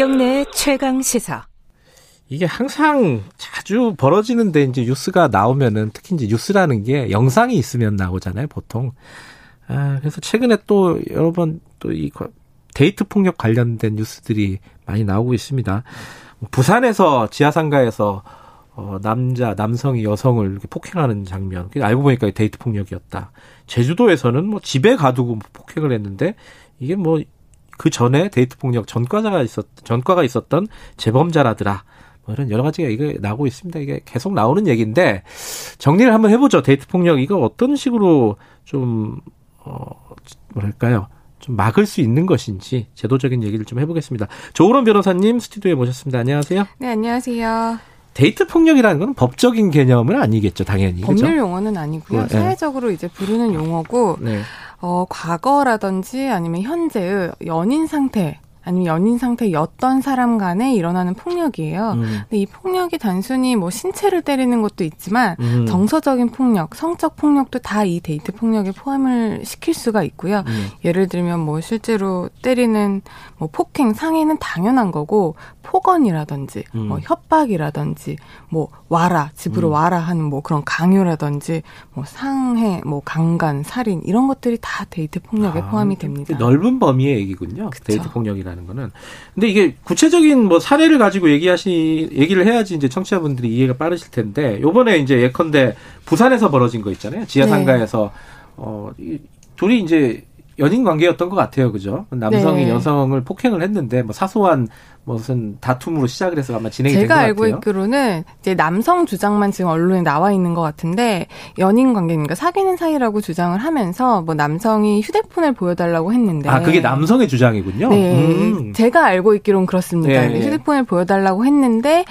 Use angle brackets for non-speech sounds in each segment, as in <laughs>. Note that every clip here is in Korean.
김경래 최강 시사. 이게 항상 자주 벌어지는데 이제 뉴스가 나오면은 특히 이제 뉴스라는 게 영상이 있으면 나오잖아요, 보통. 아, 그래서 최근에 또 여러 번 또 이 데이트 폭력 관련된 뉴스들이 많이 나오고 있습니다. 부산에서 지하상가에서 어, 남자, 남성이 여성을 이렇게 폭행하는 장면. 알고 보니까 데이트 폭력이었다. 제주도에서는 뭐 집에 가두고 폭행을 했는데 이게 뭐 그 전에 데이트 폭력 전과자가 있었, 전과가 있었던 재범자라더라. 뭐 이런 여러 가지가 이게 나오고 있습니다. 이게 계속 나오는 얘기인데 정리를 한번 해보죠. 데이트 폭력 이거 어떤 식으로 좀, 어, 뭐랄까요. 좀 막을 수 있는 것인지 제도적인 얘기를 좀 해보겠습니다. 조을원 변호사님 스튜디오에 모셨습니다. 안녕하세요. 네, 안녕하세요. 데이트 폭력이라는 건 법적인 개념은 아니겠죠, 당연히. 법률 그죠? 용어는 아니고요. 네. 사회적으로 이제 부르는 용어고, 네. 어, 과거라든지 아니면 현재의 연인 상태, 아니면 연인 상태였던 사람 간에 일어나는 폭력이에요. 음. 근데 이 폭력이 단순히 뭐 신체를 때리는 것도 있지만 음. 정서적인 폭력, 성적 폭력도 다 이 데이트 폭력에 포함을 시킬 수가 있고요. 음. 예를 들면 뭐 실제로 때리는 뭐 폭행 상해는 당연한 거고 폭언이라든지 음. 뭐 협박이라든지 뭐 와라 집으로 음. 와라 하는 뭐 그런 강요라든지 뭐 상해 뭐 강간 살인 이런 것들이 다 데이트 폭력에 아, 포함이 됩니다. 넓은 범위의 얘기군요. 그쵸. 데이트 폭력이라 는 거는. 근데 이게 구체적인 뭐 사례를 가지고 얘기하시 얘기를 해야지 이제 청취자분들이 이해가 빠르실 텐데 요번에 이제 예컨대 부산에서 벌어진 거 있잖아요. 지하 상가에서 네. 어 둘이 이제 연인 관계였던 것 같아요, 그죠? 남성이 네. 여성을 폭행을 했는데 뭐 사소한 무슨 다툼으로 시작을 해서 아마 진행이 된 것 같아요. 제가 알고 있기로는 이제 남성 주장만 지금 언론에 나와 있는 것 같은데 연인 관계니까 사귀는 사이라고 주장을 하면서 뭐 남성이 휴대폰을 보여달라고 했는데 아 그게 남성의 주장이군요. 네, 음. 제가 알고 있기로는 그렇습니다. 네. 휴대폰을 보여달라고 했는데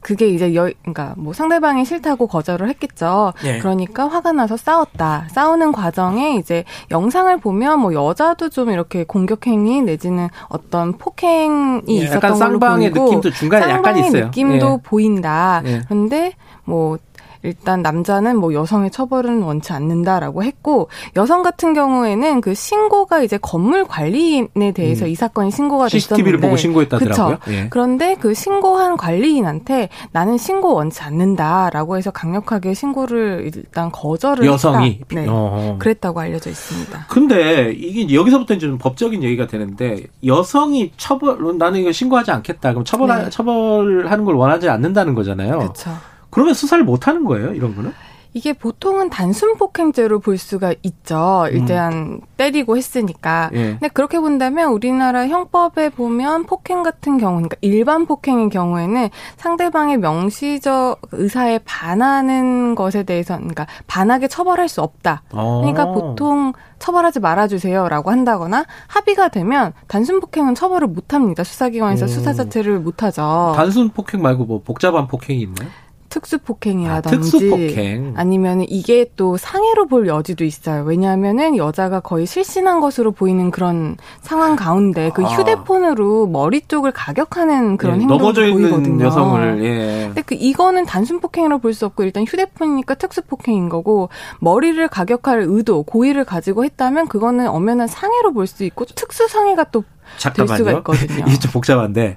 그게 이제 여, 그러니까 뭐 상대방이 싫다고 거절을 했겠죠. 예. 그러니까 화가 나서 싸웠다. 싸우는 과정에 이제 영상을 보면 뭐 여자도 좀 이렇게 공격행위 내지는 어떤 폭행이 예, 있었던 약간 쌍방의 보이고 느낌도 중간에 약간 있어요. 느낌도 예. 보인다. 예. 그런데 뭐 일단 남자는 뭐 여성의 처벌은 원치 않는다라고 했고 여성 같은 경우에는 그 신고가 이제 건물 관리인에 대해서 음. 이 사건이 신고가 됐었는데 CCTV를 보고 신고했다더라고요. 예. 그런데 그 신고한 관리인한테 나는 신고 원치 않는다라고 해서 강력하게 신고를 일단 거절을 여성이 했다. 네. 어. 그랬다고 알려져 있습니다. 근데 이게 여기서부터 이제 좀 법적인 얘기가 되는데 여성이 처벌 나는 이거 신고하지 않겠다. 그럼 처벌 네. 처벌하는 걸 원하지 않는다는 거잖아요. 그렇죠. 그러면 수사를 못 하는 거예요, 이런 거는? 이게 보통은 단순 폭행죄로 볼 수가 있죠. 일단 음. 때리고 했으니까. 예. 근데 그렇게 본다면 우리나라 형법에 보면 폭행 같은 경우, 그러니까 일반 폭행의 경우에는 상대방의 명시적 의사에 반하는 것에 대해서, 그러니까 반하게 처벌할 수 없다. 어. 그러니까 보통 처벌하지 말아주세요라고 한다거나 합의가 되면 단순 폭행은 처벌을 못합니다. 수사기관에서 음. 수사 자체를 못하죠. 단순 폭행 말고 뭐 복잡한 폭행이 있나요? 특수폭행이라든지 아, 특수폭행. 아니면 이게 또 상해로 볼 여지도 있어요. 왜냐하면은 여자가 거의 실신한 것으로 보이는 그런 상황 가운데 그 아. 휴대폰으로 머리 쪽을 가격하는 그런 예, 행동이 보이거든요. 여성을 예. 근데 그 이거는 단순 폭행으로 볼 수 없고 일단 휴대폰이니까 특수폭행인 거고 머리를 가격할 의도, 고의를 가지고 했다면 그거는 엄연한 상해로 볼 수 있고 특수 상해가 또될 수가 있거든요. <laughs> 이게 좀 복잡한데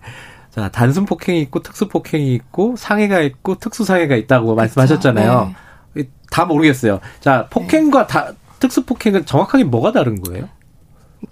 자, 단순 폭행이 있고 특수 폭행이 있고 상해가 있고 특수 상해가 있다고 그렇죠. 말씀하셨잖아요. 네. 다 모르겠어요. 자, 폭행과 다 특수 폭행은 정확하게 뭐가 다른 거예요?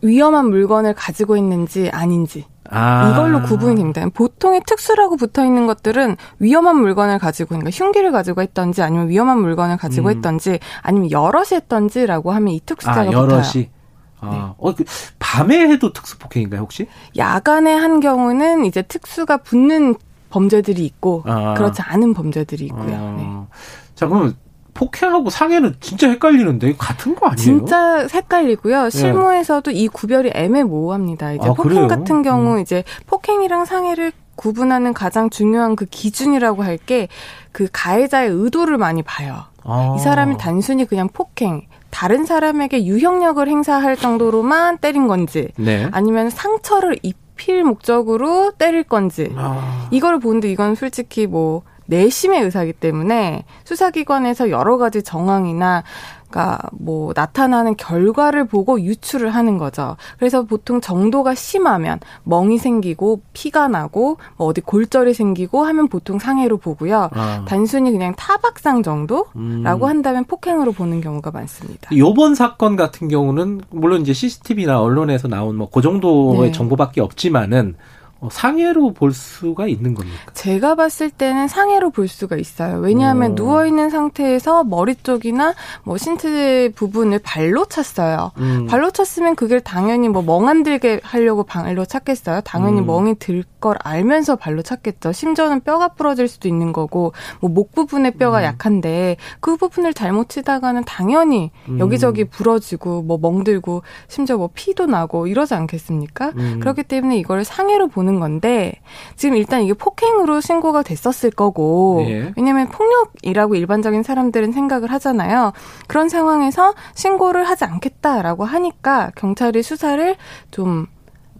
위험한 물건을 가지고 있는지 아닌지 아. 이걸로 구분이 됩니다. 보통의 특수라고 붙어 있는 것들은 위험한 물건을 가지고 그러니까 흉기를 가지고 했던지 아니면 위험한 물건을 가지고 음. 했던지 아니면 여럿이 했던지라고 하면 이 특수자가 아, 여럿이. 붙어요. 아, 네. 어, 그, 밤에 해도 특수 폭행인가요, 혹시? 야간에 한 경우는 이제 특수가 붙는 범죄들이 있고, 아. 그렇지 않은 범죄들이 있고요. 아. 네. 자, 그러면 폭행하고 상해는 진짜 헷갈리는데 같은 거 아니에요? 진짜 헷갈리고요. 네. 실무에서도 네. 이 구별이 애매모호합니다. 이제 아, 폭행 그래요? 같은 경우 음. 이제 폭행이랑 상해를 구분하는 가장 중요한 그 기준이라고 할 게 그 가해자의 의도를 많이 봐요. 아. 이 사람이 단순히 그냥 폭행, 다른 사람에게 유형력을 행사할 정도로만 때린 건지 네. 아니면 상처를 입힐 목적으로 때릴 건지 아. 이걸 보는데 이건 솔직히 뭐 내심의 의사이기 때문에 수사기관에서 여러 가지 정황이나 그러니까 뭐 나타나는 결과를 보고 유출을 하는 거죠. 그래서 보통 정도가 심하면 멍이 생기고 피가 나고 뭐 어디 골절이 생기고 하면 보통 상해로 보고요. 아. 단순히 그냥 타박상 정도라고 음. 한다면 폭행으로 보는 경우가 많습니다. 요번 사건 같은 경우는 물론 이제 CCTV나 언론에서 나온 뭐 그 정도의 네. 정보밖에 없지만은 어, 상해로 볼 수가 있는 겁니까? 제가 봤을 때는 상해로 볼 수가 있어요. 왜냐하면 어. 누워 있는 상태에서 머리 쪽이나 뭐 신체 부분을 발로 찼어요. 음. 발로 찼으면 그게 당연히 뭐 멍안 들게 하려고 발로 찼겠어요. 당연히 음. 멍이 들 걸 알면서 발로 찼겠죠. 심지어는 뼈가 부러질 수도 있는 거고 뭐 목 부분의 뼈가 음. 약한데 그 부분을 잘못 치다가는 당연히 음. 여기저기 부러지고 뭐 멍들고 심지어 뭐 피도 나고 이러지 않겠습니까? 음. 그렇기 때문에 이걸 상해로 보는 보는 건데 지금 일단 이게 폭행으로 신고가 됐었을 거고 예. 왜냐하면 폭력이라고 일반적인 사람들은 생각을 하잖아요. 그런 상황에서 신고를 하지 않겠다라고 하니까 경찰이 수사를 좀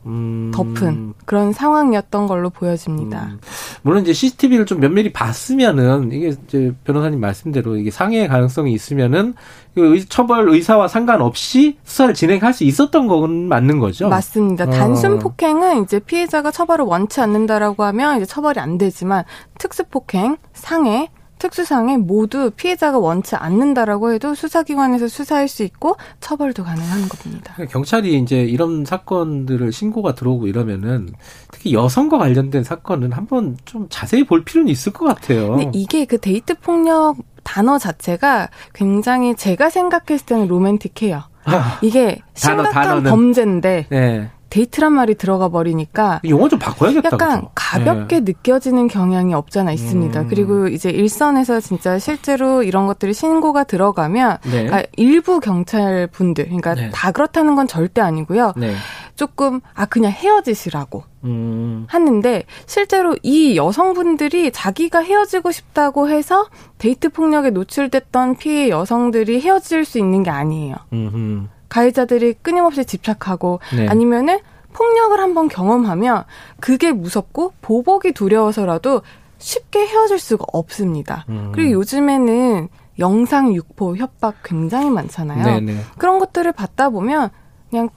음. 덮은 그런 상황이었던 걸로 보여집니다. 음. 물론 이제 CCTV를 좀 면밀히 봤으면은 이게 이제 변호사님 말씀대로 이게 상해 가능성이 있으면은 그 처벌 의사와 상관없이 수사를 진행할 수 있었던 건 맞는 거죠. 맞습니다. 어. 단순 폭행은 이제 피해자가 처벌을 원치 않는다라고 하면 이제 처벌이 안 되지만 특수 폭행, 상해 특수상해 모두 피해자가 원치 않는다라고 해도 수사기관에서 수사할 수 있고 처벌도 가능한 겁니다. 그러니까 경찰이 이제 이런 사건들을 신고가 들어오고 이러면은 특히 여성과 관련된 사건은 한번 좀 자세히 볼 필요는 있을 것 같아요. 근데 이게 그 데이트 폭력 단어 자체가 굉장히 제가 생각했을 때는 로맨틱해요. 아, 이게 심각한 단어, 범죄인데 네. 데이트란 말이 들어가 버리니까 용어 좀 바꿔야겠다. 약간 그렇죠? 가볍게 네. 느껴지는 경향이 없잖아 있습니다. 음. 그리고 이제 일선에서 진짜 실제로 이런 것들이 신고가 들어가면 네. 아, 일부 경찰 분들, 그러니까 네. 다 그렇다는 건 절대 아니고요. 네. 조금 아 그냥 헤어지시라고 음. 하는데 실제로 이 여성분들이 자기가 헤어지고 싶다고 해서 데이트 폭력에 노출됐던 피해 여성들이 헤어질 수 있는 게 아니에요. 음흠. 가해자들이 끊임없이 집착하고 네. 아니면은 폭력을 한번 경험하면 그게 무섭고 보복이 두려워서라도 쉽게 헤어질 수가 없습니다. 음. 그리고 요즘에는 영상 육포 협박 굉장히 많잖아요. 네네. 네. 그런 것들을 받다 보면 그냥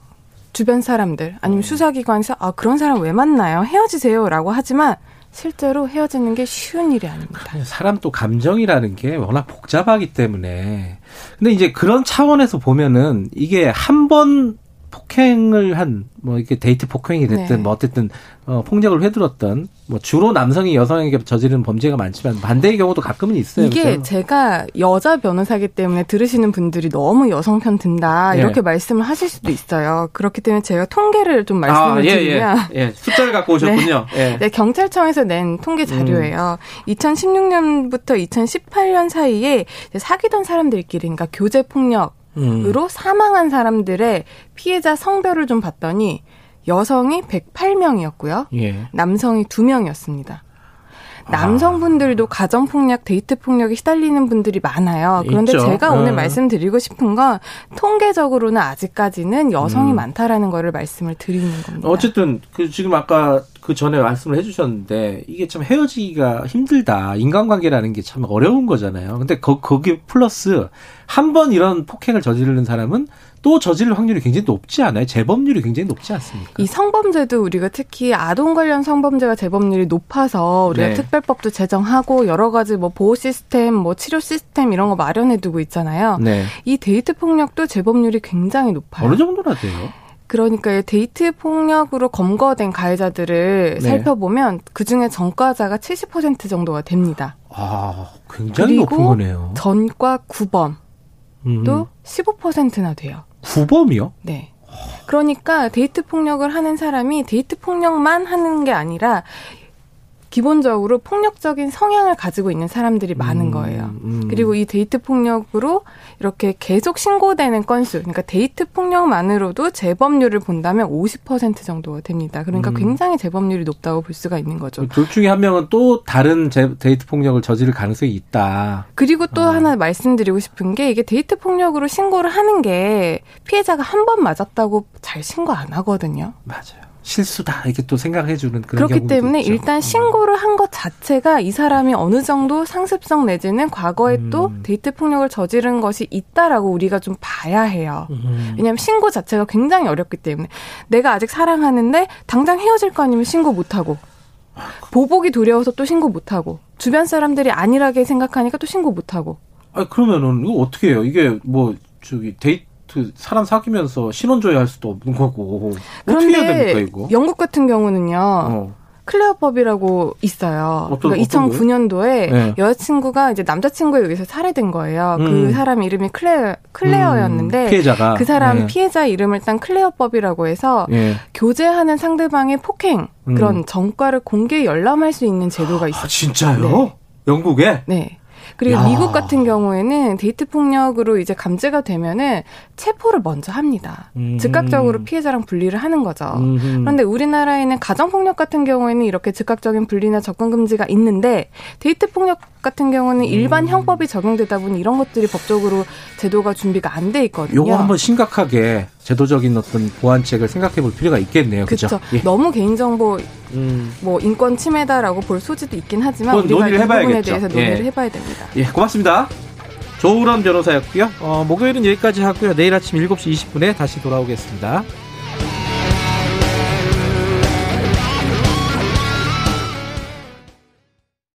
주변 사람들 아니면 음. 수사기관에서 아 그런 사람 왜 만나요 헤어지세요라고 하지만 실제로 헤어지는 게 쉬운 일이 아닙니다. 사람 또 감정이라는 게 워낙 복잡하기 때문에. 근데 이제 그런 차원에서 보면은 이게 한 번 폭행을 한 뭐 이렇게 데이트 폭행이 됐든 네. 뭐 어쨌든 어 폭력을 휘둘렀던 뭐 주로 남성이 여성에게 저지른 범죄가 많지만 반대의 경우도 가끔은 있어요. 이게 그렇죠? 제가 여자 변호사기 때문에 들으시는 분들이 너무 여성 편 든다 이렇게 예. 말씀을 하실 수도 있어요. 그렇기 때문에 제가 통계를 좀 말씀을 아, 예, 예. 드리면 예, 예. 숫자를 갖고 오셨군요. <laughs> 네. 네, 경찰청에서 낸 통계 자료예요. 음. 2016년부터 2018년 사이에 사귀던 사람들끼리 그러니까 교제 폭력 으로 음. 사망한 사람들의 피해자 성별을 좀 봤더니 여성이 108명이었고요. 예. 남성이 2명이었습니다. 남성분들도 가정 폭력, 데이트 폭력에 시달리는 분들이 많아요. 그런데 있죠. 제가 오늘 네. 말씀드리고 싶은 건 통계적으로는 아직까지는 여성이 음. 많다라는 거를 말씀을 드리는 겁니다. 어쨌든 그 지금 아까 그 전에 말씀을 해주셨는데 이게 참 헤어지기가 힘들다. 인간관계라는 게 참 어려운 거잖아요. 근데 거, 거기 플러스 한 번 이런 폭행을 저지르는 사람은 또 저지를 확률이 굉장히 높지 않아요? 재범률이 굉장히 높지 않습니까? 이 성범죄도 우리가 특히 아동 관련 성범죄가 재범률이 높아서 우리가 네. 특별법도 제정하고 여러 가지 뭐 보호 시스템, 뭐 치료 시스템 이런 거 마련해 두고 있잖아요. 네. 이 데이트 폭력도 재범률이 굉장히 높아요. 어느 정도나 돼요? 그러니까 데이트 폭력으로 검거된 가해자들을 네. 살펴보면 그 중에 전과자가 70% 정도가 됩니다. 아, 굉장히 높은 거네요. 전과 9범도 음. 15%나 돼요. 9범이요? 네. 그러니까 데이트 폭력을 하는 사람이 데이트 폭력만 하는 게 아니라 기본적으로 폭력적인 성향을 가지고 있는 사람들이 많은 음, 거예요. 음. 그리고 이 데이트 폭력으로 이렇게 계속 신고되는 건수, 그러니까 데이트 폭력만으로도 재범률을 본다면 50% 정도가 됩니다. 그러니까 음. 굉장히 재범률이 높다고 볼 수가 있는 거죠. 둘 중에 한 명은 또 다른 데이트 폭력을 저지를 가능성이 있다. 그리고 또 어. 하나 말씀드리고 싶은 게 이게 데이트 폭력으로 신고를 하는 게 피해자가 한 번 맞았다고 잘 신고 안 하거든요. 맞아요. 실수다 이렇게 또 생각해 주는 그런 그렇기 때문에 있죠. 일단 음. 신고를 한 것 자체가 이 사람이 어느 정도 상습성 내지는 과거에 음. 또 데이트 폭력을 저지른 것이 있다라고 우리가 좀 봐야 해요. 음. 왜냐하면 신고 자체가 굉장히 어렵기 때문에 내가 아직 사랑하는데 당장 헤어질 거 아니면 신고 못 하고 보복이 두려워서 또 신고 못 하고 주변 사람들이 안일하게 생각하니까 또 신고 못 하고. 아 그러면은 이거 어떻게 해요? 이게 뭐 저기 데이트 그 사람 사귀면서 신원조회 할 수도 없는 거고 어떻게 해야 됩니까 이거? 영국 같은 경우는요. 어. 클레어법이라고 있어요. 어떤, 그러니까 2009년도에 네. 여자친구가 이제 남자친구에 의해서 살해된 거예요. 그 음. 그 사람 이름이 클레 클레어였는데 음. 피해자가 그 사람 네. 피해자 이름을 딴 클레어법이라고 해서 네. 교제하는 상대방의 폭행 음. 그런 전과를 공개 열람할 수 있는 제도가 아, 있어요. 아, 진짜요? 네. 영국에? 네. 그리고 야. 미국 같은 경우에는 데이트 폭력으로 이제 감제가 되면은 체포를 먼저 합니다. 음. 즉각적으로 피해자랑 분리를 하는 거죠. 음. 그런데 우리나라에는 가정 폭력 같은 경우에는 이렇게 즉각적인 분리나 접근 금지가 있는데 데이트 폭력 같은 경우는 일반 음. 형법이 적용되다 보니 이런 것들이 법적으로 제도가 준비가 안 돼 있거든요. 요거 한번 심각하게 제도적인 어떤 보완책을 생각해 볼 필요가 있겠네요. 그렇죠. 예. 너무 개인정보 음. 뭐 인권 침해다라고 볼 소지도 있긴 하지만 우리가 이 부분에 대해서 논의를 예. 해봐야 됩니다. 예, 고맙습니다. 조우람 변호사였고요. 어, 목요일은 여기까지 하고요. 내일 아침 7시 20분에 다시 돌아오겠습니다.